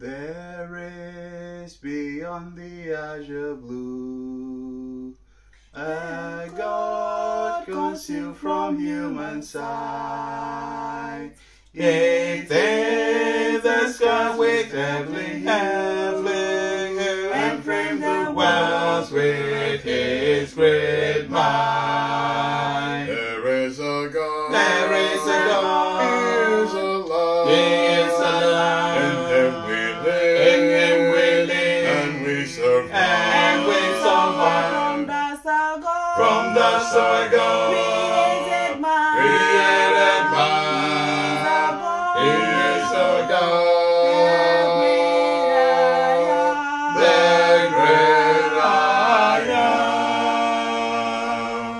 There is beyond the azure blue a God concealed from human sight. He fills the sky with heavenly, heavenly, and framed the worlds with His great might. From the Son God. Created man. Created man. He is God. The great I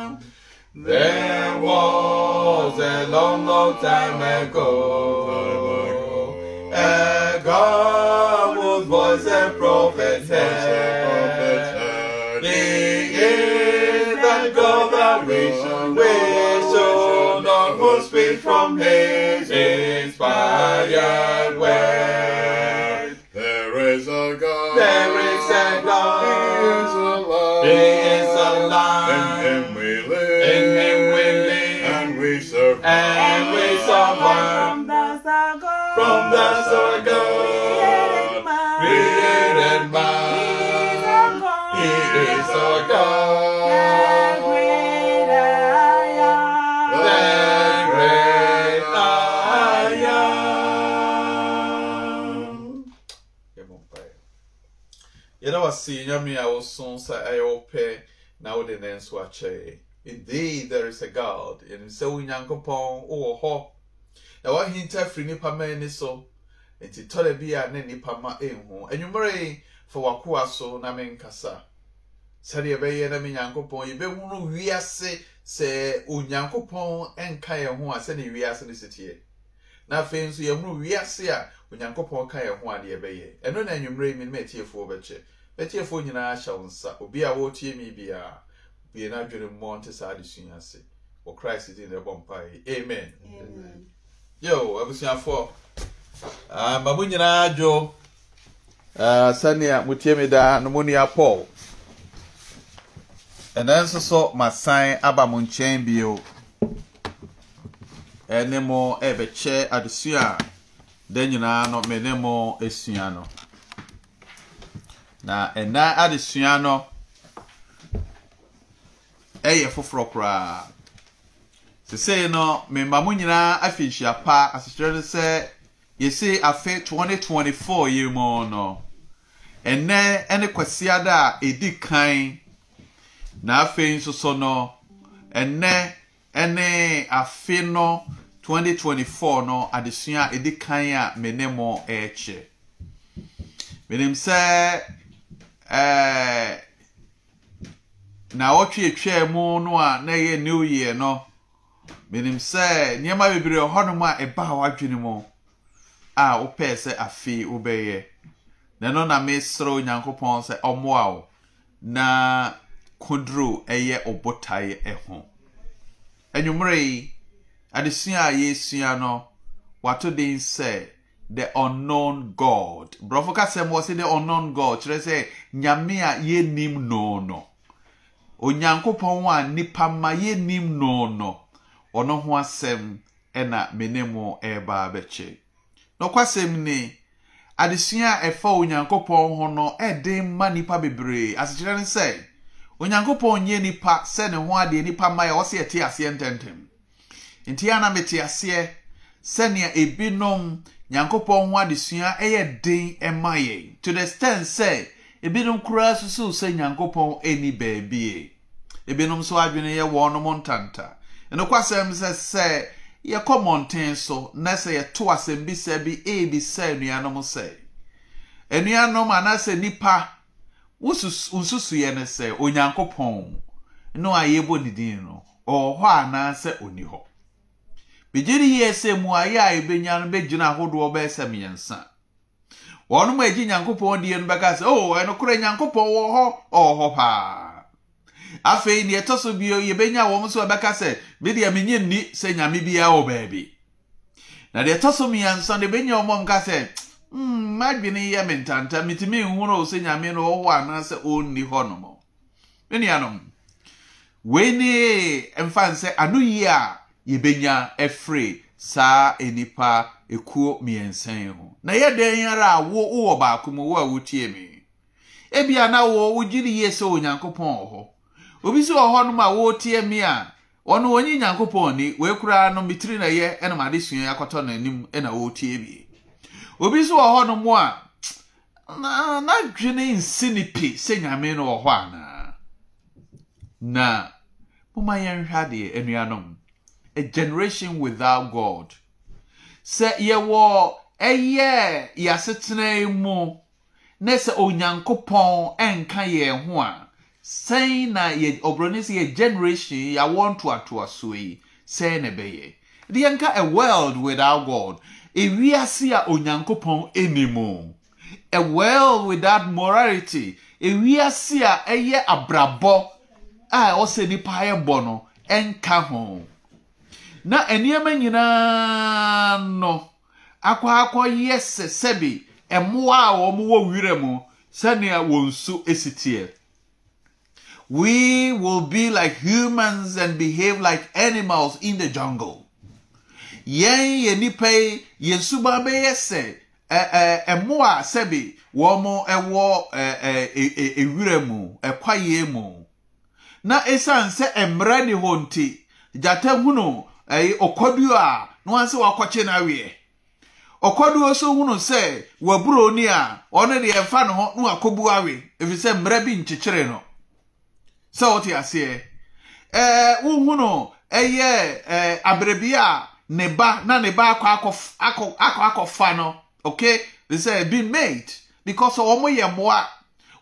am. There was a long, long time ago a God whose voice a prophet from His inspired word. There is a God. There is a God. He is alive. He is alive. Nyame a woso sɛ ɛyɛ wo pɛ na wode ne nso akyɛe indeed there is a god. Yɛnim sɛ wo nyankopɔn wowɔ hɔ. Na woahinta firi nnipa ma ani so. Nti tɔda bi a ne nnipa ma ɛnhu. Anwummere fa wakoa so na menkasa. Sɛdeɛ ɛbɛyɛ na me nyankopɔn yɛbɛhunu wiase sɛ onyankopɔn ɛnka yɛn ho a sɛne wiase no siteɛ na afei nso yɛhunu wiase a onyankopɔn ka yɛn ho adeɛ bɛyɛ ɛno na anwummerɛ yi me ne matiefoɔ bɛkyɛ. Matiefoɔ nyinaa hyɛ wo nsa. Obi a wɔretie me biara bie no adwene mmɔ nte saa adesua ase. Wɔ christ din na ɛbɔ mpae. Amen. Amen. yo abusuafoɔ. Ah, ma mo nyinaa dwo ah, sɛnea motie me daa no mo nua paul. Ɛnɛ nso so masan aba mo nkyɛn bio. Ɛne mo ɛbɛkyɛ adesua a da nyinaa no me ne mo esua no na ɛna adesua no ɛyɛ foforɔ koraa. Sesei no memma mo nyinaa afi nhyia pa. Asekyerɛ no sɛ yɛse afe 2024 yi mu no ɛnɛ ɛne kwasiada a ɛdi kan. Na afei nso so no ɛnɛ ɛne afe no 2024 no adesua a ɛdi kan a me ne mo ɛrekyɛ menim sɛ na wɔtwe atwaa mu no a na ɛyɛ new year no menim sɛ nneɛma bebree hɔnom a ɛbaa w'adwene mu a wopɛɛ sɛ afei wobɛyɛ. Na ɛno na mesrɛ onyankopɔn sɛ ɔmmoa wo na koduro ɛyɛ ɔbotaeɛ ɛho. Anwummerɛ yi adesua a yɛsua no wato den sɛ the unknown god. Borɔfo kasɛm wɔ se the unknown god. Kyerɛ sɛ nyame a yɛnnim no no onyankopɔn a nipa ma yɛnnim no no ɔno ho asɛm ɛna me ne mo ɛreba abɛkyɛ. Nokwasɛm ni adesua ɛfa onyankopɔn ho no ɛden ma nipa bebree. Asekyerɛ ne sɛ onyankopɔn nyɛ nipa sɛ ne ho adeɛ nipa ma yɛ ɔsɛ yɛte aseɛ ntɛntɛm nti a na mete aseɛ sɛnea ebinom nyankopɔn ho adesua ɛyɛ den ɛma yɛn. To the extent sɛ ebinom koraa susuw sɛ nyankopɔn ɛni baabie ebinom nso adwene yɛ wɔnom ntanta. Ɛnokwasɛm sɛ sɛ yɛkɔ mmɔnten so na sɛ yɛto asɛm bisa bi ebisa anuanom sɛ anuanom anaasɛ nipa nsusuyɛ no sɛ onyankopɔn no a yɛbɔ ne din no ɔwɔ hɔ anaasɛ ɔni hɔ begye ne yie sɛ mmuayɛ a yɛbɛnya no bɛgyina ahodoɔ bɛyɛ sɛ mmiɛnsa wɔnom a agye nyankopɔn die no bɛka sɛ o ɛnokorɛ nyankopɔn wɔ hɔ ɔwɔ hɔ paa. Afei neɛ ɛtɔ so bio yɛbɛnya wɔn nso ɛbɛka sɛ medeɛ menye nni sɛ nyame biara wɔ baabi. Na deɛ ɛtɔ so mmiɛnsa no yɛbɛnya wɔn ka sɛ mm, mmadwene yɛ me ntanta metumi nhunu sɛ nyame no ɔwɔ anaasɛ ɔnni hɔnom me nuanom wei ne mfa n sɛ ano yie a yɛbɛnya afiri saa nipa ekuo mmiɛnsa yi ho. Na yɛ dan ara a wo wowɔ baako mu wo a wotie me? Ebia na wo wogye ne yie sɛ onyankopɔn wɔ hɔ. Obi so wɔ hɔnom a wotie me a ɔno wɔnye nyankopɔn ni wei no metiri na yɛ ɛnam adesua akɔtɔ n'anim ɛna wotie bie obi so wɔ hɔnom a na n'adwene nsi ne pi sɛ nyame no wɔ hɔ anaa? Na momma yɛnhwɛ adeɛ anuanom. A generation without god. Sɛ yɛwɔ ɛyɛ yɛasetena mu na sɛ onyankopɔn ɛnka yɛn ho a sɛn na yɛ ɔbrɔne sɛ yɛ generation yɛawɔ ntoatoasoɔ yi sɛn na ɛbɛyɛ. De yɛnka a world without god. Ewiase a onyankopɔn anim a world without morality. Ewiase a ɛyɛ abrabɔ a ɔsɛ nipa ayɛ bɔ no ɛnka ho na nneɛma nyinaa no akɔ akɔyɛ sɛ sɛbi mmoa a wɔn wɔ wira mu sɛnea wɔn nsu esi teɛ we will be like humans and behave like animals in the jungle. Yɛn yɛ nipa yi yɛn suba bɛyɛ sɛ ɛ ɛ mmoa sɛbi wɔn ɛwɔ ɛ ɛ ewira mu ɛkwayeɛ mu. Na esan sɛ mmara ne hɔ nti gyata hunu ɛyɛ ɔkɔduo a na wɔn sɛ wakɔkye n'aweɛ ɔkɔduo so hunu sɛ waburo ni a ɔno deɛ ɛfa ne ho na wakɔbu awe efisɛ mmara bi nkyekyere no. Sɛ ɔte aseɛ. Ɛɛ wohunu ɛyɛ ɛɛ abirabi a ne ba na ne ba akɔ akɔ akɔ akɔ akɔfa no okay they say been made. Because wɔn yɛ mmoa.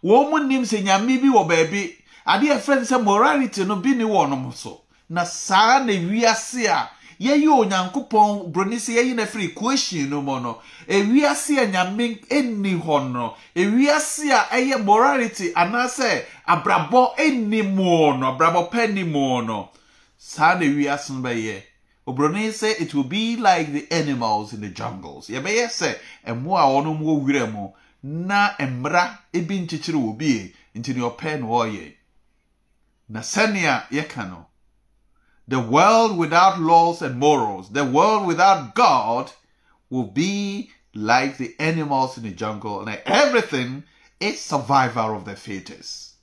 Wɔn nim sɛ nyame bi wɔ baabi. Adeɛ fɛn sɛ morality no bi ne wɔ nom so. Na saa na wiase a yɛyi onyankopɔn broni sɛ yɛyi no afiri equation no mu no ewiase a nyame ɛnni hɔ no ewiase a ɛyɛ morality anaasɛ abrabɔ ɛnni mu no abrabɔ pɛ ni mu no saa na wiase no bɛyɛ. Obroni sɛ it will be like the animals in the jungles. Yɛbɛyɛ sɛ mmoa a wɔn wɔ wura mu na mmara ebi nkyekyere wɔ bie nti nea ɔpɛ na ɔyɛ na sɛnea yɛka no the world without laws and morals, the world without God, will be like the animals in the jungle, and everything is survival of the fittest.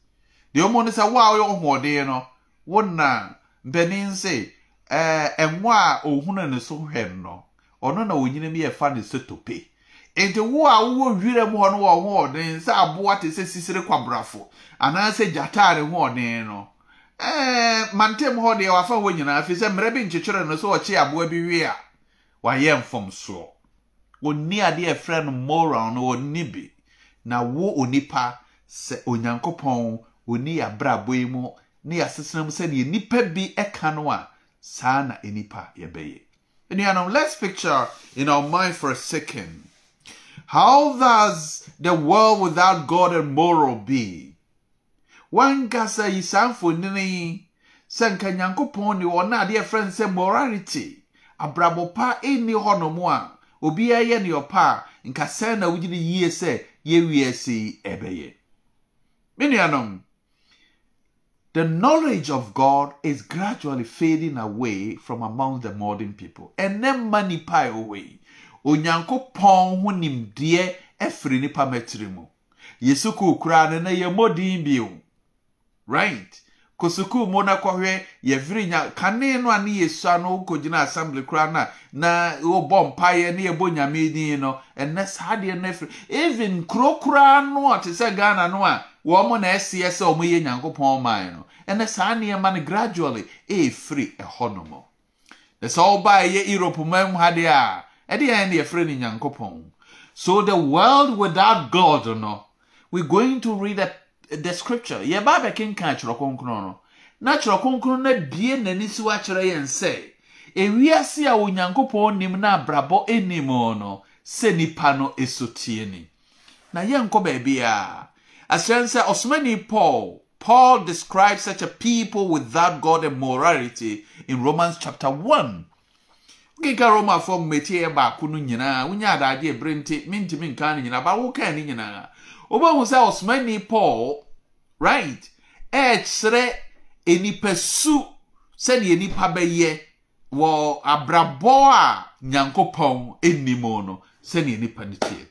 The woman is a wow, your hoarding, no, one na, benin say, eh, and why, oh, huna so hen no, or no, no, you me a funny set to pay. Enti wo a wo hwire mu hɔ no wɔ hoɔden sɛ aboa te sɛ sisire kwabrafo anaasɛ gyata ne hoɔden no ɛɛ mantam hɔ deɛ wafa hɔ nyinaa fi sɛ mmerɛ bi nkyekyere no sɛ ɔkye aboa bi wie a wayɛ mfomsoɔ. Onni adeɛ ɛfrɛ no moral no onni bi. Na wo onipa sɛ onyankopɔn onni abrabɔ yi mu ne yɛasesena mu sɛdeɛ nipa bi ɛka no a saa na nipa yɛbɛyɛ. Nnuanom let's picture in our mind for a second. How does the world without god and moral be wankasa yi saa mfonini yi sɛ nka nyankopɔn ne wɔn adeɛ frɛ sɛ morality abrabɔ pa ɛnni hɔnom a obiara yɛ ne ɔpa a nka sɛn na wogye ne yie sɛ yɛwiase ɛbɛyɛ me nuanom the knowledge of God is gradually fading away from among the modern people. Ɛnɛ mma nipa ɛwɔ yi, onyankopɔn ho nimdeɛ ɛfiri nipa mɛtiri mu. Yɛ sukuu koraa no na yɛ mmɔden bio. Right? Kɔ sukuu mu na kɔhwɛ yɛfiri nya kane no a ne yɛsua no kɔgyina assembly koraa na na wɔbɔ mpaeɛ ne yɛbɔ nyame din no ɛnɛ saa deɛ no afiri even kuro no a te sɛ ghana no a wɔn na ɛseɛ sɛ wɔn yɛ nyankopɔn man no ɛnɛ saa nneɛma no gradually ɛɛfiri ɛhɔnom na sɛ ɔbaa ɛyɛ europe man ha deɛ a ɛde yɛn de yɛfrɛ no nyankopɔn so the world without god no we going to read the, the scripture yɛba abɛkenkan atwerɛ kronkron no na atwerɛ kronkron no abie n'ani so akyerɛ yɛn sɛ ewiase a onyankopɔn nim na abrabɔ anim no sɛ nipa no esotie ni. Na yɛnkɔ baabi a asɛn sɛ ɔsomani paul paul describes such a people without god and morality in romans chapter 1 kenka romafoɔ mmeti yɛ baako no nyinaa wonya adagye ebere nti mentimi nka no nyinaa ba wokaa ne nyinaa. Wobɛhu sɛ ɔsomani paul right. Ɛɛkyerɛ enipasu sɛdeɛ nipa bɛyɛ wɔ abrabɔ a nyankopɔn anim no sɛdeɛ nipa no teɛ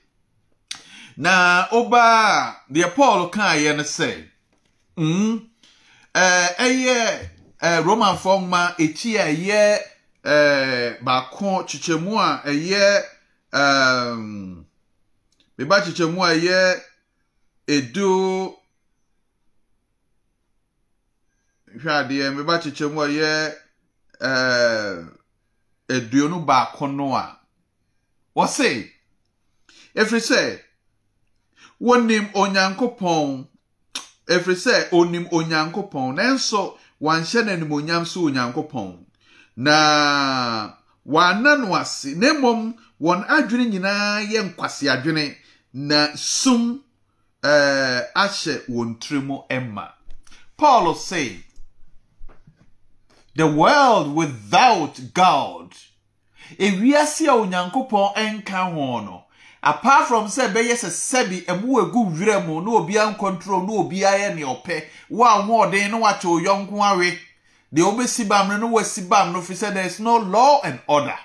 na ɔbaa deɛ paul kaeɛ no sɛ mm, ɛɛ, ɛyɛ ɛɛ, romanfoɔ nwoma eti a ɛyɛ ɛɛ, baako kyekyɛmu a ɛyɛ ɛɛm, beba kyekyɛmu a ɛyɛ edu hwɛ adeɛ meba kyekyɛmu a ɛyɛ ɛɛ, aduonu baako no a wɔse ɛfiri sɛ wonim onyankopɔn ɛfiri sɛ onim onyankopɔn nanso wanhyɛ n'animonyam so onyankopɔn. Na wanna no ase na mmom wɔn adwene nyinaa yɛ nkwasi adwene na sum ɛɛ, ahyɛ wɔn tiri mu ma paul say the world without god. Ewiase a onyankopɔn nka ho no apart from sɛ ɛbɛyɛ sɛ sɛbi ɛmu egu wura mu na obiara nkontrol na obiara yɛ nea ɔpɛ wo a ahoɔden na wakyɛ oyɔnko awe. Deɛ wobɛsi bam no na wasi bam no fi sɛ there is no law and order.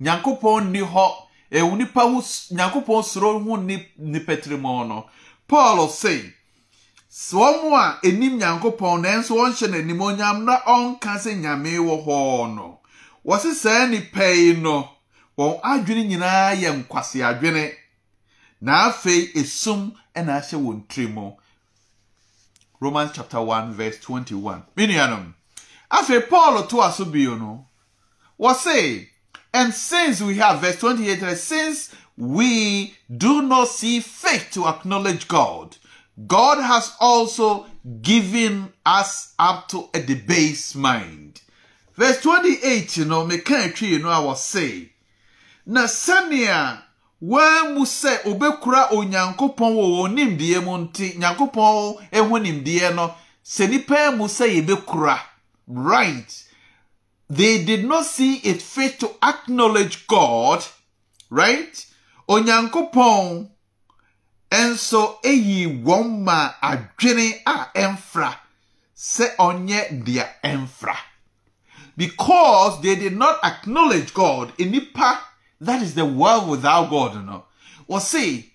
Nyankopɔn ni hɔ ɛwɔ nipa ho nyankopɔn soro ho ni nipa tirimɔ no. Paul say sɛ wɔn a enim nyankopɔn nanso wɔnhyɛ n'anim onyam na ɔnka sɛ nyame wɔ hɔ no. Wɔsi saa nipa yi no wɔn adwene nyinaa yɛ nkwasi adwene na afei esum ɛna ahyɛ wɔn tiri mu. Romans chapter one verse twenty-one. Minianom afei paul to aso bio no wɔsi and since we have verse twenty-eight since we do not see fit to acknowledge god god has also given us up to a debased mind. Verse twenty-eight you know meka etwi no a wɔsi. na sɛnea wɔamu sɛ obɛkura onyankopɔn wɔ wɔn nimdeɛ mu nti nyankopɔn ho nimdeɛ no sɛ nipa mu sɛ right. They did not see it fit to acknowledge god right? Onyankopɔn nso eyi wɔn ma adwene a ɛmfra sɛ ɔnyɛ deɛ ɛmfra because they did not acknowledge god nipa that is the world without God. Well, see,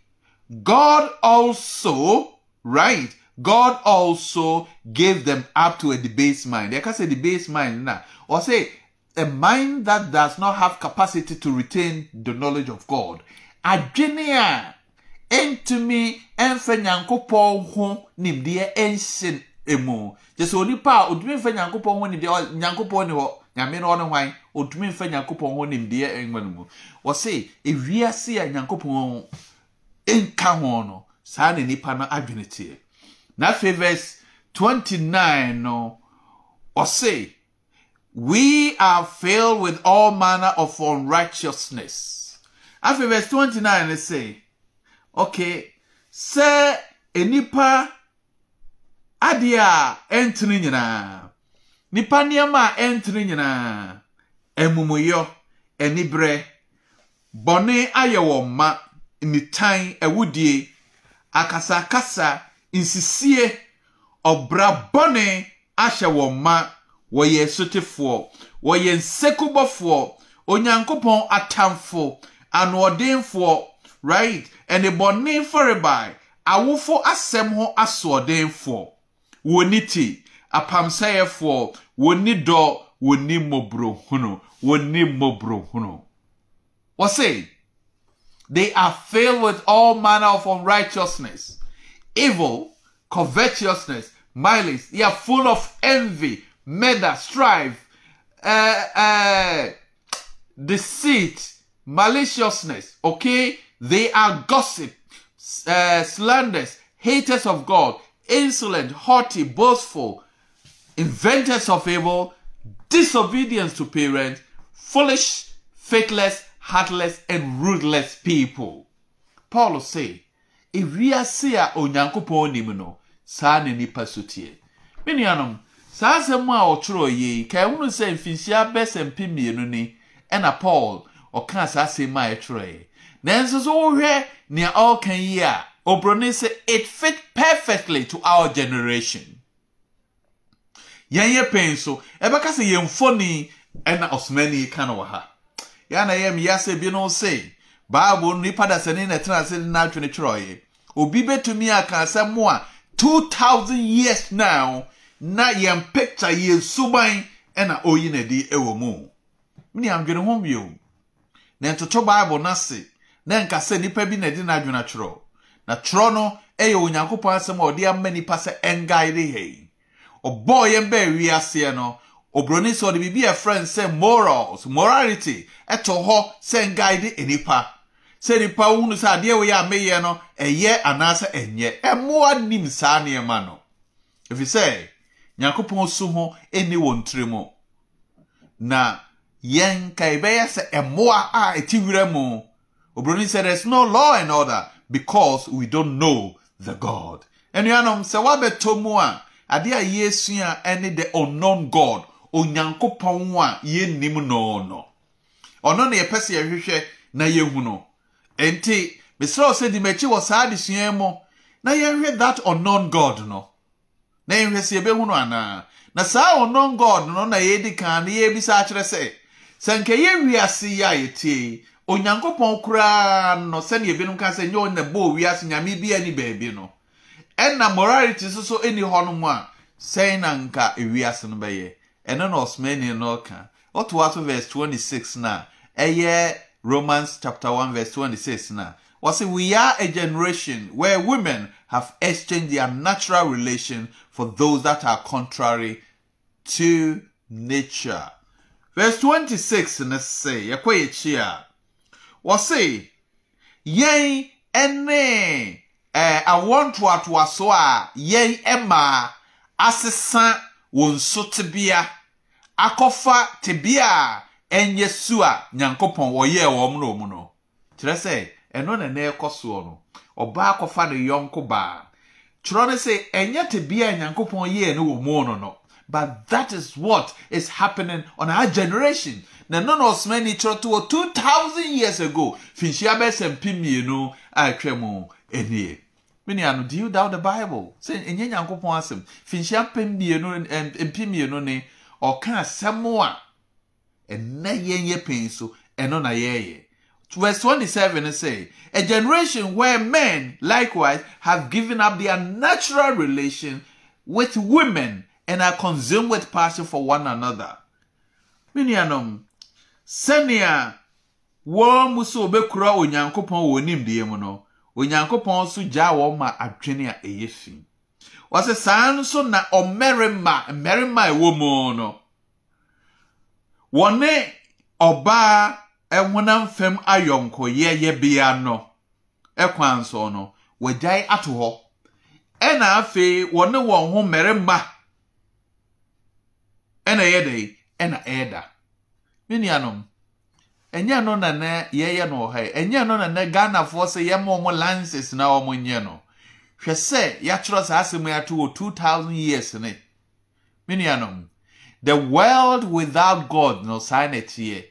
God also, right? God also gave them up to a debased mind. I can say debased mind. Or say a mind that does not have capacity to retain the knowledge of God. Adwene a entumi ɛmfa nyankopɔn ho nimdeɛ ɛnhyɛ emu. Gye sɛ onipa a otumi mfa nyankopɔn ho nimdeɛ nyankopɔn ni hɔ nyame no ɔne hwan? Ɔtumi mfa nyankopɔn ho nimdeɛ ɛnwa no mu. Wɔse ewiase a nyankopɔn nka ho no saa na nipa no adwene teɛ. Na afei verse 29 no ɔse we are filled with all manner of unrighteousness. Afei verse 29 no say okay sɛ enipa adeɛ a ɛntene nyinaa nipa nneɛma a ɛntene nyinaa amumuyɔ aniberɛ bɔne ayɛ wɔn ma nitan awudie akasakasa nsisie ɔbra bɔne ahyɛ wɔn ma wɔyɛ sotefoɔ wɔyɛ nsekubɔfoɔ onyankopɔn atamfo anoɔdenfoɔ right? Ɛne bɔne fɔrebae awofo asɛm ho asoɔdenfoɔ wɔni ti. Apamsɛyɛfoɔ wɔni dɔ wɔni mmɔborɔhunu wɔni mmɔborɔhunu. Wɔse they are filled with all manner of unrighteousness evil covetousness malice. They are full of envy murder strife uh, uh, deceit maliciousness. Okay they are gossip uh, slanders haters of god insolent haughty boastful inventors of evil, disobedience to parents, foolish, faithless, heartless, and ruthless people. Paul say, ewiase a onyankopɔn nim no, saa na nipa so tie. Me nuanom, saa asɛm a ɔtwerɛ yi, ka ɛhunu sɛ mfinhyia bɛsɛ mpe ni, paul ɔka saa asɛm a ɛtwerɛɛ nanso so wohwɛ nea ɔreka yi a obroni sɛ it fit perfectly to our generation. Yɛn yɛ pɛn so? Ɛbɛka sɛ yɛn mfoni ɛna ɔsomani ka no wɔ ha. Yɛa na yɛ meyɛ sɛ bi no se no nipa dasani na ɛtena ase de n'adwene twerɛeɛ. Obi bɛtumi aka asɛm mo a 2000 years now na yɛn picture yɛn suban ɛna ɔyi n'adi ɛwɔ mu. Mene amdwene ho bio. Na ntoto bible no ase na nka sɛ nipa bi na ɛde n'adwene atwerɛ na twerɛ no ɛyɛ onyankopɔn asɛm a ɔde ama nipa sɛ ɛngaede hɛi ɔbɔɔ yɛn bɛɛ wiaseɛ no obroni sɛ ɔde biribi a ɛfrɛ sɛ morals morality ɛto hɔ sɛ ngaede nipa. Sɛ nipa hunu sɛ adeɛ wɔyɛ a meyɛ no ɛyɛ anaasɛ ɛnyɛ. Ɛmmoa nim saa nneɛma no. Ɛfiri sɛ nyankopɔn so ho ɛni wɔn tiri mu. Na yɛn ka ɛbɛyɛ sɛ ɛmmoa a ɛti werɛ mu obroni sɛ there's no law and order because we don't know the god. Ɛnuanom sɛ woabɛtɔ mu a adeɛ a yɛsua ɛne the unknown god onyankopɔn a yɛnnim no no ɔno na yɛpɛ sɛ yɛhwehwɛ na yɛhu no nti mesrɛ sɛ di m'akyi wɔ saa adesua mu na yɛnhwɛ that unknown god no. Na yɛnhwɛ sɛ yɛbɛhu no anaa? Na saa unknown god no na yɛdi kan na yɛbisa akyerɛ sɛ sɛ nka yɛwiase yi a yɛtie onyankopɔn koraa no sɛnea ebinom ka sɛ nyɛ ɔna bɔɔ wiase nyame bi ani baabi no. Ɛna morality nso so ɛni hɔ no mu a sɛn na nka ewiase no bɛyɛ. Ɛno na ɔsomani no ka. Ɔtoa so verse 26 na ɛyɛ romans chapter 1 verse 26 na wɔsɛ we are a generation where women have exchanged their natural relation for those that are contrary to nature. Verse 26 na sɛ yɛkɔ yɛkyi a wɔse yɛn ɛne ɛɛ awɔ ntoatoaso a yɛn ɛmaa asesa wɔn so tebea akɔfa tebea a ɛnyɛ su a nyankopɔn wɔyɛɛ wɔn no mu no. Kyerɛ sɛ ɛno na ɛna ɛkɔ soɔ no ɔbaa akɔfa ne yɔnko baa. Kyerɛ no sɛ ɛnyɛ tebea a nyankopɔn yɛɛ no wɔ mu no no but that is what is happening on our generation na na ɔsomani kyerɛ to wɔ 2000 years ago finhyia bɛsɛ mpe mmienu a atwa mu nie menuano do you doubt the bible? Sɛ ɛnyɛ nyankopɔn asɛm. Finhyia mpe mmienu mpe mmienu ne ɔka asɛm a ɛnɛ yɛn yɛ pɛn so ɛno na yɛyɛ. Verse 27 say a generation where men likewise have given up their natural relation with women and are consumed with passion for one another. Menuanom sɛnea wɔn mu so obɛkura onyankopɔn wɔ nimdeɛ mu no onyankopɔn nso gyaa wɔn ma adwene a ɛyɛ fi. Wɔsɛ saa nso na ɔmmarima mmarima ɛwɔ mu no wɔne ɔbaa ɛhonam fam ayɔnkoyɛ yɛbea no ɛkwan so no wɔgyae ato hɔ. Ɛna afei wɔne wɔn ho mmarima ɛna ɛyɛ dɛ ɛna ɛyɛda me nuanom ɛnyɛ no na na yɛyɛ no wɔ ha yi ɛnyɛ no na na ghanafoɔ sɛ yɛma ɔmo lances na ɔmo nyɛ no. Hwɛ sɛ yɛatwerɛ saa asɛm yi ato wɔ 2000 years ne. Me nuanom the world without god no saa na ɛteɛ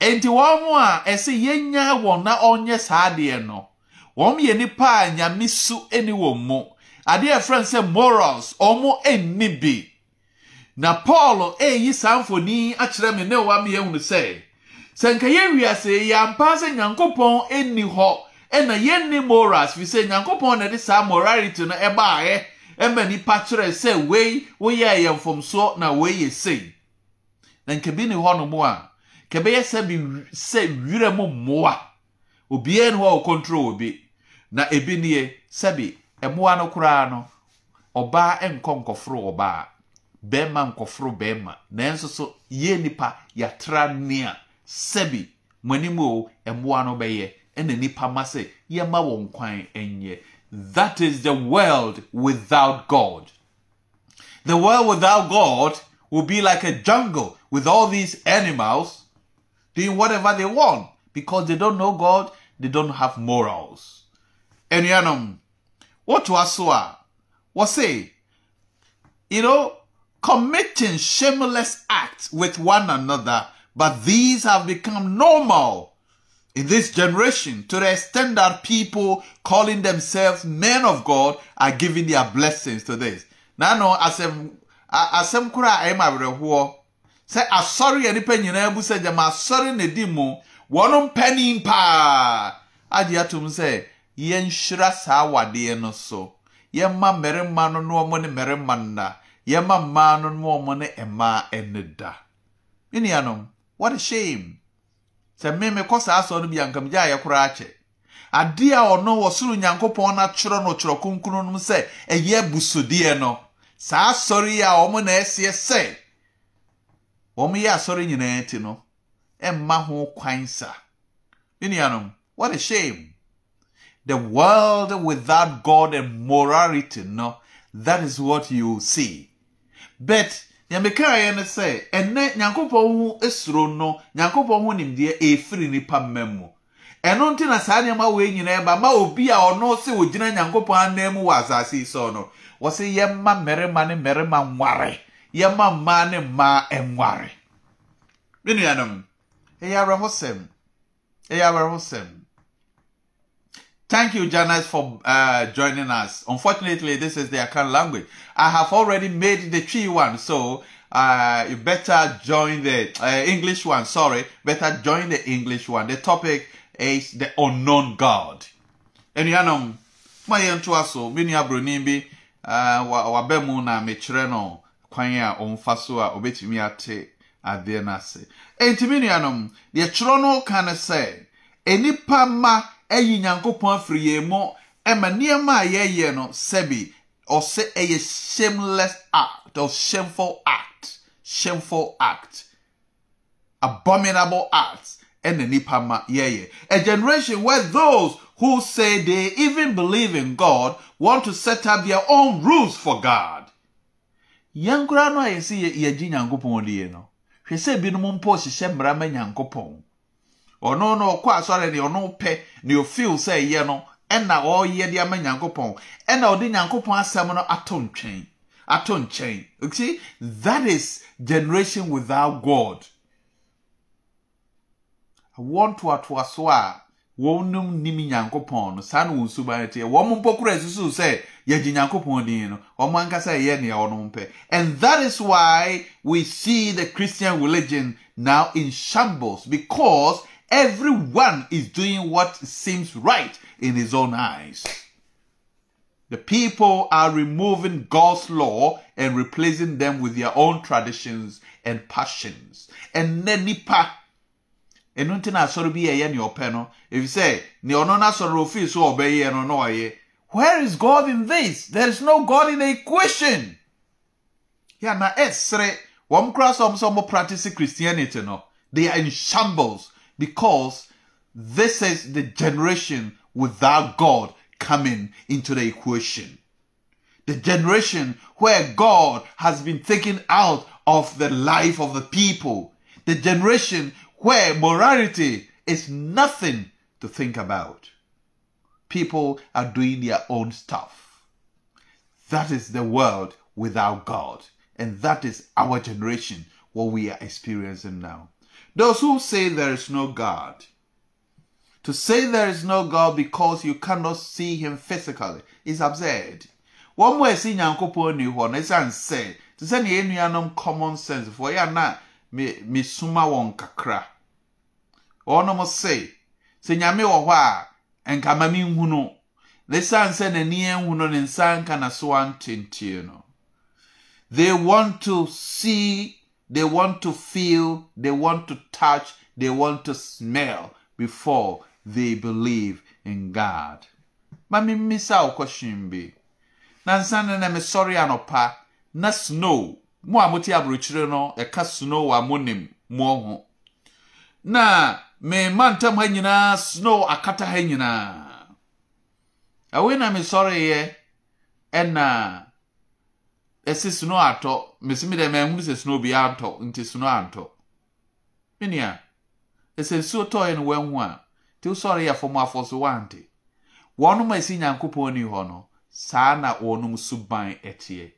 enti wɔn a ɛsɛ yɛnya wɔn na ɔnyɛ saa adeɛ no. Wɔn yɛ nipa a nyame su ɛni wɔn mu adeɛ a ɛfrɛ no sɛ morals ɔmo ɛnni bi na paul ɛyi saa mfoni akyerɛ me ne wa mi ehunu sɛ sɛ nka yɛn wiase yɛ ampa sɛ nyankopɔn ɛnni hɔ ɛna yɛnni morals fi sɛ nyankopɔn na ɛde saa morality no ɛbaayɛ ɛma nipa kyerɛ sɛ wei woyɛ ɛyɛ mfomsoɔ na wei yɛ sei. Na nka bi ni hɔ nom a ka bɛyɛ sɛ bi sɛ wira mu mmoa. Obiara ni hɔ a ɔkɔntrol obi na ebi nie sɛbi mmoa no koraa no ɔbaa nkɔ nkɔforo ɔbaa. Nkɔforo nanso so yie nipa yatra sɛbi mo anim o mmoa no bɛyɛ. Ɛna nipa ma sɛ yɛma wɔn kwan nyɛ. That is the world without god. The world without god will be like a jungle with all these animals doing whatever they want. Because they don't know god they don't have morals. Ɛnuanom wotoa so a wɔse you know committing shameless acts with one another But these have become normal in this generation to the extent that people calling themselves men of God are giving their blessings to this. Now, no, asem a- kura a ɛyɛ ma awerɛhoɔ sɛ asɔre a nipa nyinaa bu sɛ gyama asɔre na di mu wɔn mpanin paa agye atom sɛ yɛnhyira saa awadeɛ no so. Yɛma mmarima no na ne nna yɛma mmaa no na wɔn ne mmaa ɛne da. Me what a shame. Sɛ me mekɔ saa asɔre no bi ankam gya ayɛ koraa kyɛ adeɛ a ɔno wɔ soro nyankopɔn no atwerɛ no twerɛ kronkron no sɛ ɛyɛ abusudeɛ no saa asɔre yi a wɔn na ɛseɛ sɛ wɔn yɛ asɔre nyinaa ti no ɛmma ho kwan sa. Me what a shame. The world without god and morality no that is what you see but nyamekaeɛ no sɛ ɛnɛ nyankopɔn ho esuro no nyankopɔn ho nimdeɛ ɛfiri nipa mma mu. Ɛno nti na saa nneɛma wei nyinaa ba ma obi a ɔno sɛ ogyina nyankopɔn anan mu wɔ asase so no wɔsɛ yɛmma mmarima ne mmarima nware. Yɛmma mmaa ne mmaa nware. Me nuanom ɛyɛ awerɛhosɛm. Ɛyɛ awerɛhosɛm. Thank you, Janice, for uh, joining us. Unfortunately, this is the Akan language. I have already made the tree one, so uh, you better join the uh, English one. Sorry, better join the English one. The topic is the unknown God. And you know, my to aso, mini abronin bi uh, wa wabe mu na mekyerɛ no kwan a ɔmfa so a obetumi ate adeɛ no ase. Enti me nuanom, deɛ kyerɛ no ka ne sɛ, enipa ma nyankopɔn afiri yɛn mu ɛma nneɛma a yɛyɛ no sɛbi ɔsɛ ɛyɛ shameless act or shameful act shameful act abominable acts ɛna nipa ma yɛyɛ. A generation where those who say they even believe in God want to set up their own rules for God. Yɛn koraa no a yɛsi yɛ yɛgye nyankopɔn die no hwɛ sɛ binom mpo hyehyɛ mmara ma nyankopɔn ɔno no ɔkɔ asɔre ne ɔno pɛ ne ofil sɛ ɛyɛ no ɛna ɔreyɛ de ama nyankopɔn ɛna ɔde nyankopɔn asɛm no ato ntwɛn ato nkyɛn see that is generation without god. Wɔn toatoa so a wɔn nom nim nyankopɔn no. Saa na wɔn suban teɛ wɔn mpo kura asusu sɛ yɛgye nyankopɔn din no. Wɔn ankasa yɛ nea wɔn pɛ and that is why we see the christian religion now in shambles because everyone is doing what seems right in his own eyes. The people are removing God's law and replacing them with their own traditions and passions. And nipa. Ɛno nti na asɔre bi yɛyɛ nea ɔpɛ no. Efisɛ nea ɔno n'asɔre ofi so ɔbɛyɛ no na where is God in this? There is no God in the equation. Yà na ɛsere wɔn kora sɛ wɔn sɛ practice Christianity no. They are in shambles because this is the generation without God coming into the equation. The generation where God has been taken out of the life of the people. The generation where morality is nothing to think about. People are doing their own stuff. That is the world without God. And that is our generation, what we are experiencing now. Those who say there is no God, to say there is no God because you cannot see him physically is absurd. Wɔn mu a esi nyankopɔn ni hɔ no esan sɛ te sɛ nea enuanom common sense for yɛ ana me me suma wɔn kakra. Wɔnom se sɛ nyame wɔ hɔ a nka ma mi nhunu na esan sɛ n'ani nhunu ne nsa nka na so antentie no. They want to see they want to feel, they want to touch, they want to smell before they believe in God. Mami mmisa wo question bi. Na nsa na na mesɔre anɔpa na snow mo a mote aburokyire no ɛka snow a monim mo ho. Na me ma ntam ha nyinaa snow akata ha nyinaa. Awe na mesɔre yɛ ɛna ɛsi snow atɔ mesi mi dɛ mɛ nhunu sɛ snow bi atɔ nti snow antɔ minia ɛsɛ nsuo tɔɔɛ no wɔn a te sɔre yɛ fam afɔ so wante wɔn a esi nyankopɔn ni hɔ no saa na wɔn suban ɛteɛ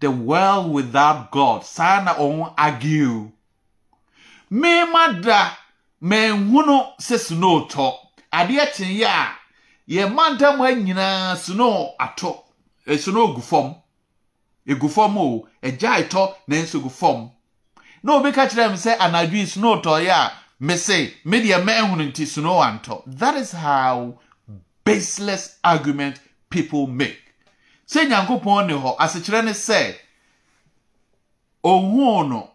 the world without God saa na wɔn argue mema da manhunu sɛ snow tɔ adeɛ kyenyɛ a yɛma ntam ha nyinaa snow atɔ eh, snow gu fam egu fam o ɛgya ɛtɔ nanso gu fam. Na obi ka kyerɛ me sɛ anadwo yi snow tɔeɛ a mese me deɛ mɛhunu nti snow antɔ. That is how baseless argument people make. Sɛ nyankopɔn ne hɔ asekyerɛ ne sɛ ohuu no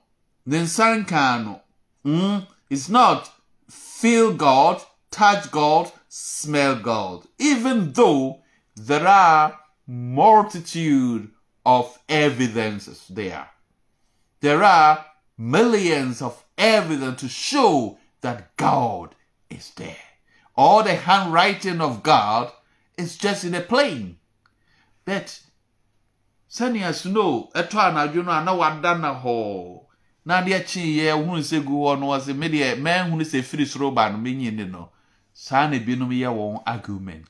ne nsa nkaa no mm, it's not feel god touch god smell god. Even though there are multitude of evidences there there are millions of evidence to show that God is there. All the handwriting of God is just in a plane. But sɛnea snow ɛtɔ anadwo no a na wada na hɔ na adeɛ kyee yɛ hunu sɛ gu hɔ no wɔse me deɛ mɛhunu sɛ firi soro ba no menyi ne no saa na binom yɛ wɔn argument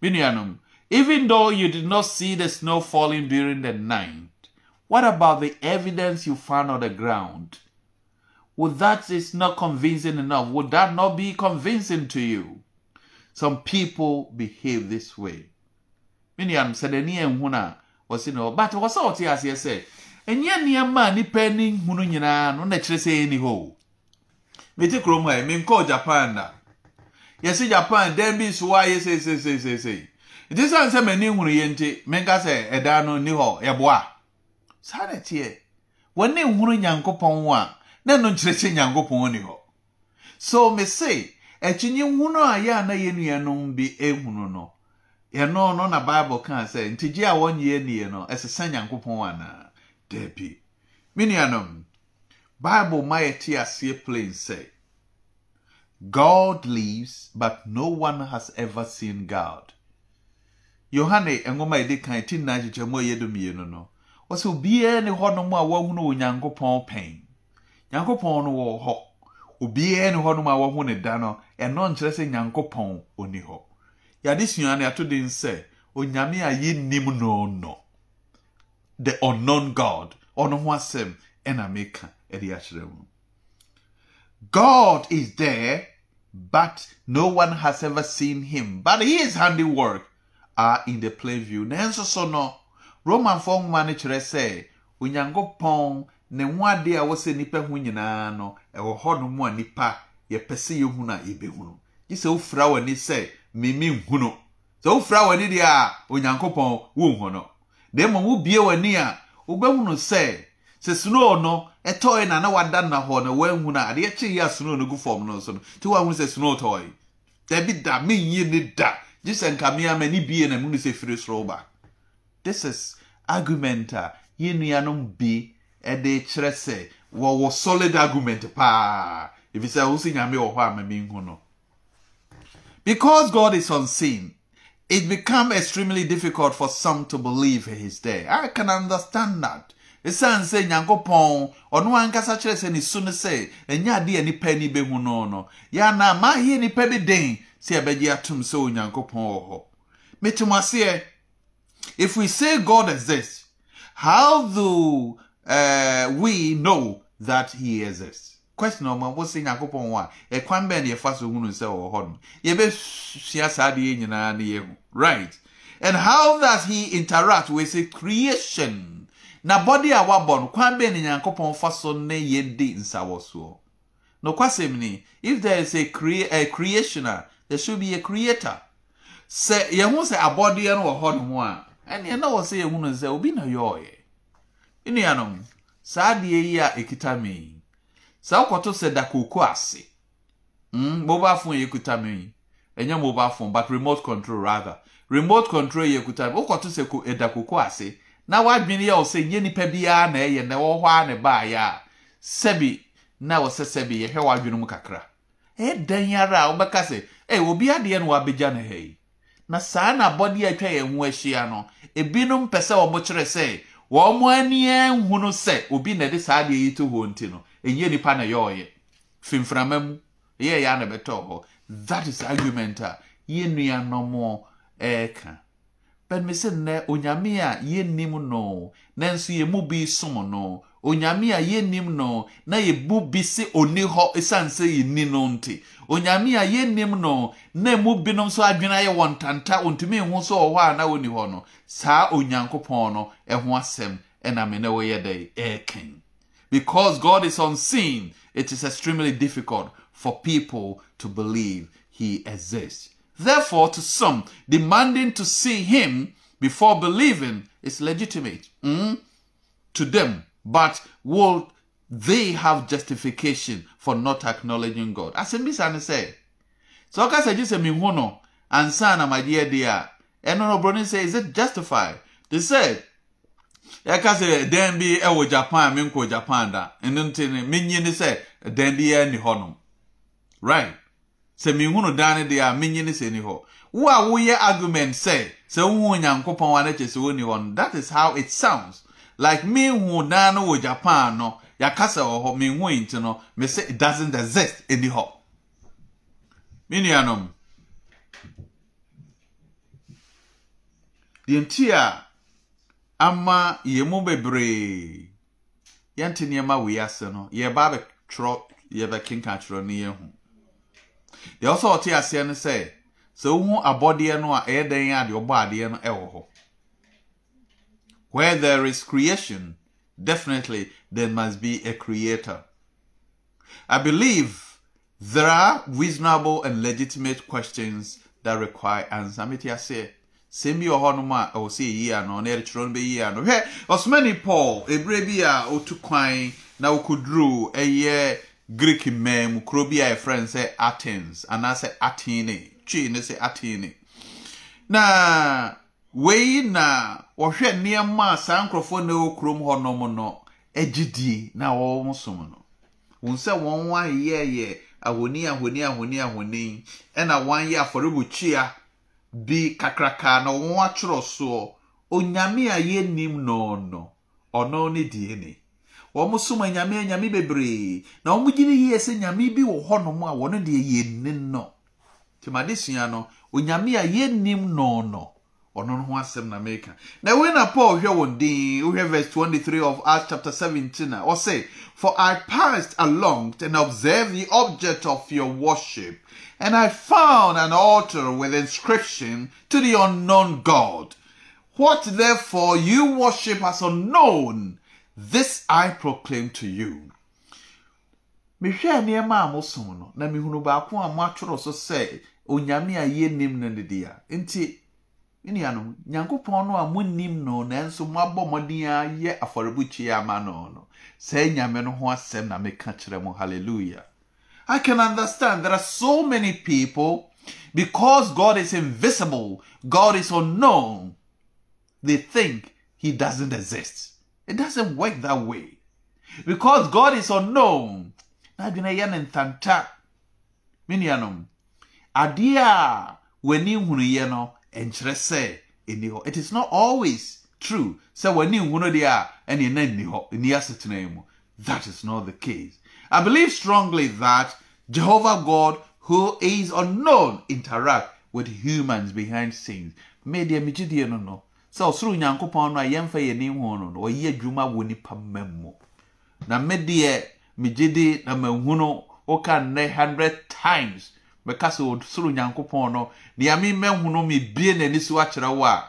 me nuanom even though you did not see the snow falling during the night what about the evidence you found on the ground? Would that is not convincing enough? Would that not be convincing to you? Some people behave this way. Miniam said any huna was in but was out here as you say. And yet near man ni penny hununina no na kyerɛ sɛ ɛni hɔ. Mete kurom ha me nkɔ Japan da. Yɛsi Japan dan bi so a yɛsɛ sɛ sɛ sane sɛ. Nti m'ani hunu yɛ nti menka sɛ ɛdan no ni hɔ yɛboa. Saa na teɛ wɔne nhunu nyankopɔn a na ɛno nkyerɛ sɛ nyankopɔn ni hɔ. So me se akyinye nhunu a yɛ a na yɛ nuanom bi ehunu no. Yɛno no na bible kaa sɛ ntigye a wɔnyɛ nie no ɛsesa nyankopɔn anaa daabi. Me nuanom bible ma yɛte aseɛ plain sɛ god lives but no one has ever seen god yohane nwoma a yɛdi kan ti nnan kyekyɛmu a yɛdu mmienu no wɔsɛ obiara ne hɔnom a wahunu onyankopɔn pɛn nyankopɔn no wɔ hɔ obiara ne hɔnom a wahu ne da no ɛno nkyerɛ sɛ nyankopɔn ɔni hɔ yɛade sua no yɛato onyame a no no the unknown god. Ɔno ho asɛm ɛna meka ɛde mu. God is there but no one has ever seen him. But his handiwork are in the plain view nanso so no romanfoɔ nwoma no kyerɛ sɛ onyankopɔn ne ho ade a wɔsɛ nipa ho no ɛwɔ hɔnom a nipa yɛpɛ sɛ yɛhunu a yɛbɛhunu. Gye sɛ wofira w'ani mimi nhunu. Sɛ wofira w'ani deɛ a onyankopɔn wonhu no. Na mmom wobie w'ani a wobɛhunu sɛ sɛ snow no ɛtɔe na na na hɔ na woahunu a adeɛ kye yɛ a snow no gu fam no so no nti woahunu da menyi ne da. Gye sɛ nkamea m'ani bie na munu sɛ firi this is argument a yɛn nuanom bi ɛde kyerɛ sɛ wɔwɔ solid argument paa. Efisɛ wosi nyame wɔ hɔ a mɛmi nhu no. Because god is unseen it become extremely difficult for some to believe he is there. I can understand that. Ɛsiane sɛ nyankopɔn ɔno ankasa kyerɛ sɛ ne su no sɛ ɛnyɛ ade a nipa ani bɛhu no no. Yɛana maayɛ nipa bi den if we say God exists, how do uh, we know that He exists? Question number? A kwan ben ye fast hunu sadi nyina na ye right. And how does He interact with His creation? Na body a wabon kwan ben Yakopon faso ne di. No if there is a, crea- a creationer, there should be a creator. Sɛ yɛn ho sɛ abɔdeɛ no wɔ hɔ a ɛneɛ na wɔ sɛ yɛhu no sɛ obi na yɛɔyɛ nnuanom saa adeɛ yi a ɛkita me yi. Saa wokɔto sɛ da kooko mm, mobile phone yɛ kuta me mobile phone but remote control rather. Remote control yɛ kuta me. Wokɔto sɛ ɛda kooko ase. Na wadwene yɛ wo sɛ nyɛ nipa biara na ɛyɛ na ɛwɔ hɔ a na ɛbaayɛ a sɛbi na wɔ sɛ sɛbi yɛhwɛ wadwene mu kakra. Ɛyɛ dan ara a wobɛka sɛ ɛ adeɛ no wabɛgya no ha yi? Na saa na abɔde a atwa yɛn ho ahyia no ebinom pɛ sɛ wɔn kyerɛ sɛ wɔn ani nhunu sɛ obi na ɛde saa adeɛ yi to hɔ nti no ɛnyɛ nipa na ɛyɛ ɔyɛ fimframa mu ɛyɛ yɛ ana bɛtɔ hɔ. That is argument a yɛn nuanom ɛɛka. Bɛn mi sɛ nnɛ onyame a yɛnnim no nanso yɛn mu bi som no onyame a yɛnnim no na yɛbu bi se ɔni hɔ ɛsiane sɛ yɛnni no nti onyame a yɛnnim no na mu binom so adwene ayɛ wɔn ntanta ɔntumi nho so wɔ hɔ a na ɔni hɔ no. Saa onyankopɔn no ɛho asɛm ɛna me na wɔyɛ dɛ ɛɛken. Because god is unseen it is extremely difficult for people to believe he exists. Therefore to some demanding to see him before believing is legitimate. Mm? to them, but will they have justification for not acknowledging God? Asɛm bi saa ne sɛ, sɛ ɔka sɛ gye sɛ mehu no ansa na madeɛ deɛ a, ɛno no obroni sɛ, is it justified? They said, yɛka sɛ dan bi ɛwɔ Japan, menkɔ Japan da, ɛno eh, nti no, menyi ne sɛ dan bi. Right? sɛ mehu no dan no deɛ a menyi ne sɛ ni hɔ wo a woyɛ argument sɛ sɛ wohu onyankopɔn a na woni hɔ that is how it sounds like mehu dan no wɔ japan no yɛakasa wɔ hɔ mehu nti no me sɛ it doesn't exist ɛni hɔ me nuanom deɛ nti a ama yɛn mu bebree yɛnte nneɛma wɔ yi ase no yɛba abɛtwerɛ yɛbɛkenka kyerɛ no yɛhu deɛ ɔsɛ ɔte aseɛ no sɛ sɛ wohu abɔdeɛ no a ɛyɛ dɛn a deɛ ɔbɔ adeɛ no ɛwɔ hɔ where there is creation definitely there must be a creator. I believe there are reasonable and legitimate questions that require answer. Mete aseɛ sɛm bi wɔ hɔnom a ɛwɔ sɛ ano na yɛrekyerɛ no bɛyi ano hwɛ ɔsomani paul ɛberɛ bi a ɔtu kwan na ɔkɔduruu ɛyɛ greek man mu kuro bi a yɛfrɛ no sɛ athens anaasɛ atene twii ne sɛ atene na wei na wɔhwɛ nneɛma a saa nkurɔfoɔ na ɛwɔ kurom hɔnom no agyidie na wɔwɔ som no. Wɔn sɛ wɔn ayɛyɛ ahoni ahoni ahoni ahoni ɛna wɔn ayɛ afɔrebɔkyia bi kakraka na wɔn atwerɛ soɔ. Onyame a yɛnnim no no ɔno ne die ne. Wɔn som anyame anyame bebree. Na wɔn gyina yie sɛ nyame bi wɔ hɔnom a wɔn deɛ yɛnni no. Tìmade sua no onyame a yɛnnim no no ɔno no ho asɛm na meka na wei na paul hwɛ wɔn din verse 23 of acts chapter 17 a ɔse for i passed along and observed the object of your worship and i found an altar with inscription to the unknown god. What therefore you worship as unknown this i proclaim to you. No na so onyame ne na hallelujah. I can understand. There are so many people because god is invisible god is unknown they think he doesn't exist. It doesn't work that way. Because god is unknown n'adwene yɛ ne ntanta. Me nuanom adeɛ a nkyerɛ sɛ ɛni it is not always true. Sɛ w'ani hunu deɛ a ɛne na nni hɔ nni asetena mu. That is not the case. I believe strongly that jehovah god who is unknown interact with humans behind scenes. Me deɛ megyedie no no. Sɛ ɔsoro nyankopɔn no a yɛmfa yɛni hu no no ɔyɛ adwuma wɔ nipa na me deɛ megye di na mahunu woka nnɛ hundred times mɛka sɛ ɔsoro nyankopɔn no nea me mɛhunu mebie n'ani so akyerɛ wo a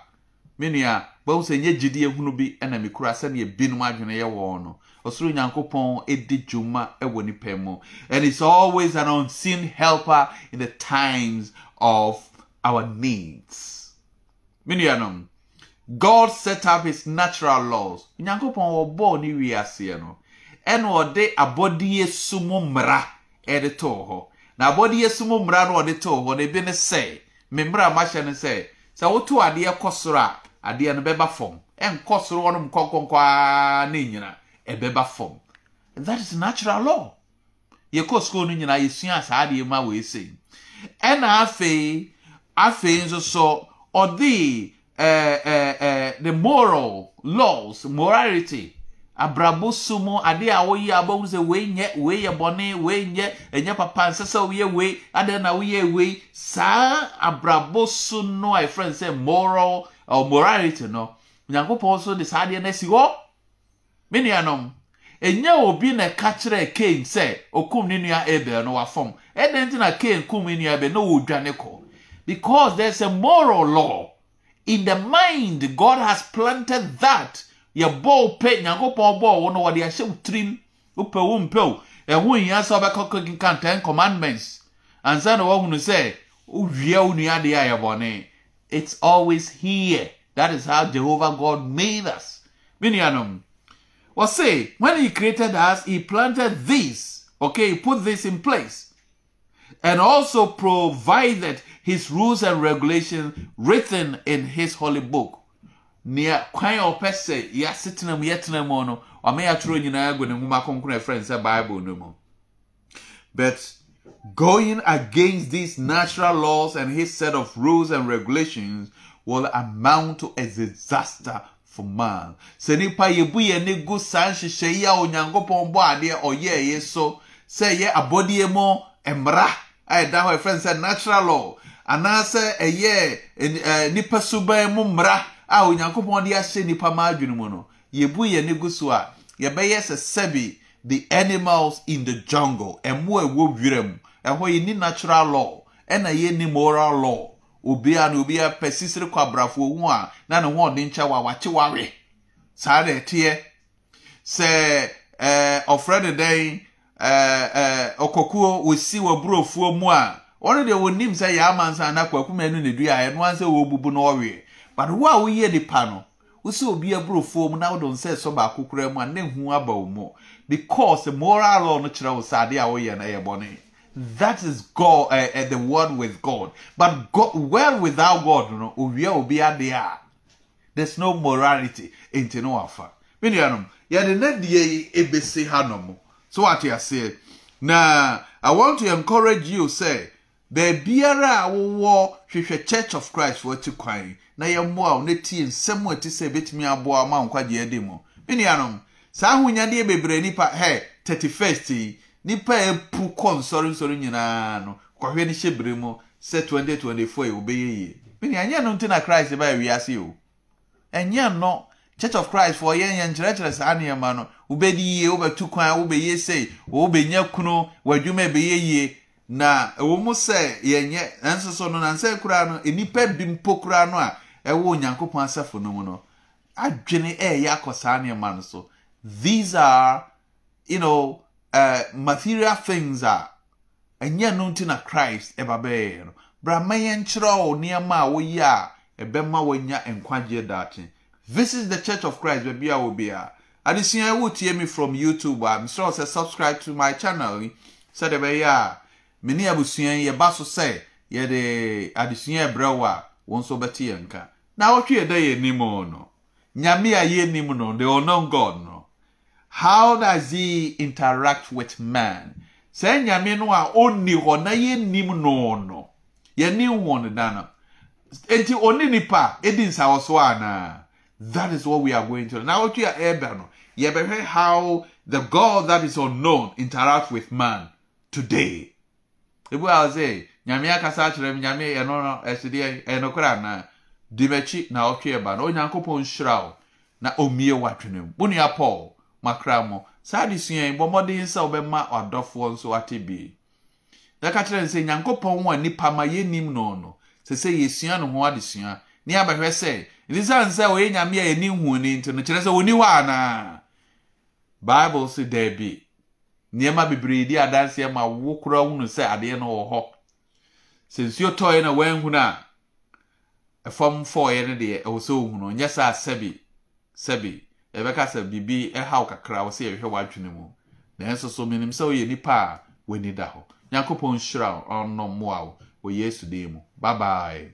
me nua bɛhu sɛ nyɛ gyidie hunu bi ɛna mekura sɛdeɛ binom adwene yɛ wɔn no. Ɔsoro nyankopɔn ɛdi dwuma ɛwɔ nipa mu. And it's always an unseen helper in the times of our needs. Me nuanom god set up his natural laws. Nyankopɔn wɔbɔɔ ne wiaseɛ no ɛna ɔde abɔdeɛ so mu mmara ɛde too hɔ na abɔdeɛ so mu mmara no ɔde too hɔ no ebi ne sɛ me mmara a mahyɛ no sɛ sɛ woto adeɛ kɔ soro a adeɛ no bɛba fam. Ɛnkɔ soro hɔnom nkɔnkɔnkɔaa ne nyina ɛbɛba fam. That is natural law. Yɛkɔ sukuu no nyinaa yɛsua saa adeɛ mu a wɔɛsɛ ɛna afei afei nso so ɔde ɛɛ ɛɛ the moral laws morality abrabɔ so mu ade a woyɛ abɔhu sɛ wei nyɛ wei yɛ bɔne wei nyɛ ɛnyɛ papa nsɛ sɛ woyɛ wei na woyɛ wei? Saa abrabɔ so no a yɛfrɛ no sɛ moral or morality no nyankopɔn so de saa adeɛ no asi hɔ. Me nuanom ɛnyɛ obi na ɛka kyerɛ cain sɛ okum ne nua abel no wafam ɛdɛn nti na kum ne nua abel na wɔredwane kɔ? Because there's a moral law in the mind god has planted that yɛbɔ wo pɛ nyankopɔn bɔɔ wo no wɔde ahyɛ wo tirim wopɛ wo mpɛ wo ɛho nhia sɛ wobɛkɔ ten commandments ansa na woahunu sɛ wowia wo nua adeɛ a it's always here that is how jehovah god made us me nuanom say when he created us, he planted this. Okay, he put this in place. And also provided his rules and regulations written in his holy book. Nea kwan a ɔpɛ sɛ yɛasetena mu yɛtena mu no ɔma yɛatwerɛ nyinaa agu ne nwoma kronkron a no sɛ bible no mu but going against these natural laws and his set of rules and regulations will amount to a disaster for man. Sɛ nipa yɛbu yɛn ani gu saa nhyehyɛ yi a onyankopɔn bɔ adeɛ ɔyɛ yi so sɛ ɛyɛ abɔdeɛ mu mmara a ɛda hɔ ɛfrɛ sɛ natural law anaasɛ ɛyɛ eh, nipa suban mu mmara a onyankopɔn de ahyɛ nipa ma adwene mu no yɛbu yɛn ani gu so a yɛbɛyɛ sɛ sɛbi the animals in the jungle ɛmo ɛwɔ wiram. Ɛhɔ yɛ ni natural law ɛna yɛ ni moral law. Obiara na obiara pɛ sisiri kɔ abrafo ho a na ne ho ɔde nkyɛn wa wakye wawe saa na ɛteɛ. Sɛ ɛɛ ɔfrɛ ne dɛn ɛɛ ɛɛ ɔkɔkuo osi wɔ burofuo mu a ɔno deɛ wɔnim sɛ yɛ amansa na kwaku mmienu na dua ɛno ansa wɔbubu na ɔwe. But wo a woyɛ nipa no wosi obi aburofuo mu na wode nsa ɛsɔ baako kura mu a ne ho aba wo mu because moral law no kyerɛ wo sɛ adeɛ a woyɛ no ɛyɛ bɔne. That is God, uh, uh, the word with God. But God, well without God, no, owia obi adeɛ There's no morality into no afa. Many anom, yɛde ne deɛ yi ebesi hanom. So you say? Na I want to encourage you say, beebiara a wowɔ hwehwɛ Church of Christ for ti kwan na yɛmmoa wo ne tie nsɛm a ɛte sɛ ebetumi aboa ma nkwagye adi mu. Many anom, saa ahonyadeɛ bebree nipa hɛ 31st yi nipa a epu kɔ nsɔrensɔre nyinaa no kɔhwɛ ne hyɛ bere mu sɛ 2024 yi obɛyɛ yie. Mini ɛnyɛ no nti na christ ba wiase o. Ɛnyɛ no church of christ for yɛn yɛn kyerɛkyerɛ saa nneɛma no wobɛdi yie wobɛtu kwan wobɛyie sei wobɛnya kunu w'adwuma ɛbɛyɛ yie. Na ɛwɔ mu sɛ yɛnyɛ nanso so no nansɛ koraa no nipa bi mpo koraa no a ɛwɔ onyankopɔn asafo no mu no adwene ɛɛyɛ akɔ saa nneɛma no so. These are you know uh, material things a ɛnyɛ no nti na christ ɛba bɛyɛ no. Brama yɛn kyerɛ wo nneɛma a woyɛ a ɛbɛma wɔanya nkwagyeɛ daakye. Visit the church of christ baabi a wɔ bia. Adesua wotie me from youtube a mesrɛ sɛ subscribe to my channel yi sɛdeɛ ɛbɛyɛ a me ne abusua yi yɛba so sɛ yɛde adesua ɛbrɛ wo a wɔn nso bɛte na wɔtwe yɛda yɛn anim no. Nyame a yɛnim no the unknown god no. How does he interact with man? Saa nyame no a ɔnni hɔ na yɛnnim no no. Yɛni ho no da no. Nti ɔne nipa so anaa that is what we are going to na wɔtwe a ɛɛbɛ no yɛbɛhwɛ how the god that is unknown interact with man today. Ebi a ɔsɛ nyame akasa akyerɛ m nyame ɛno no ɛsideɛ ɛnokora anaa di m'akyi na ɔtwe ɛba no. Onyankopɔn nhyira wo na ɔmmie w'adwene mu. Wo nua paul makra mo. Saa adesua yi bɔ mmɔden sɛ wobɛma ɔdɔfoɔ nso ate bie. Yɛka kyerɛ no sɛ nyankopɔn a nipa ma yɛnim no no sɛ sɛ yɛsua no ho adesua ne abɛhwɛ sɛ ɛti sane sɛ ɔyɛ nyame a yɛni huoni nti no kyerɛ sɛ ɔni hɔ anaa bible se daabi nneɛma bebree di adanseɛ ma wo kora hunu sɛ adeɛ no wɔ hɔ. Sɛ nsuo tɔeɛ na wanhunu a ɛfam fɔɔeɛ no deɛ ɛwɔ sɛ ɔhunu nyɛ saa sɛbi sɛbi. Yɛbɛka sɛ biribi ɛhaw kakra wɔ sɛ yɛhwɛ w'adwene mu. Nanso so menim sɛ woyɛ nipa a w'ani da hɔ. Nyankopɔn nhyira wo ɔnnɔ mmoa wo wɔ yesu din mu. Bye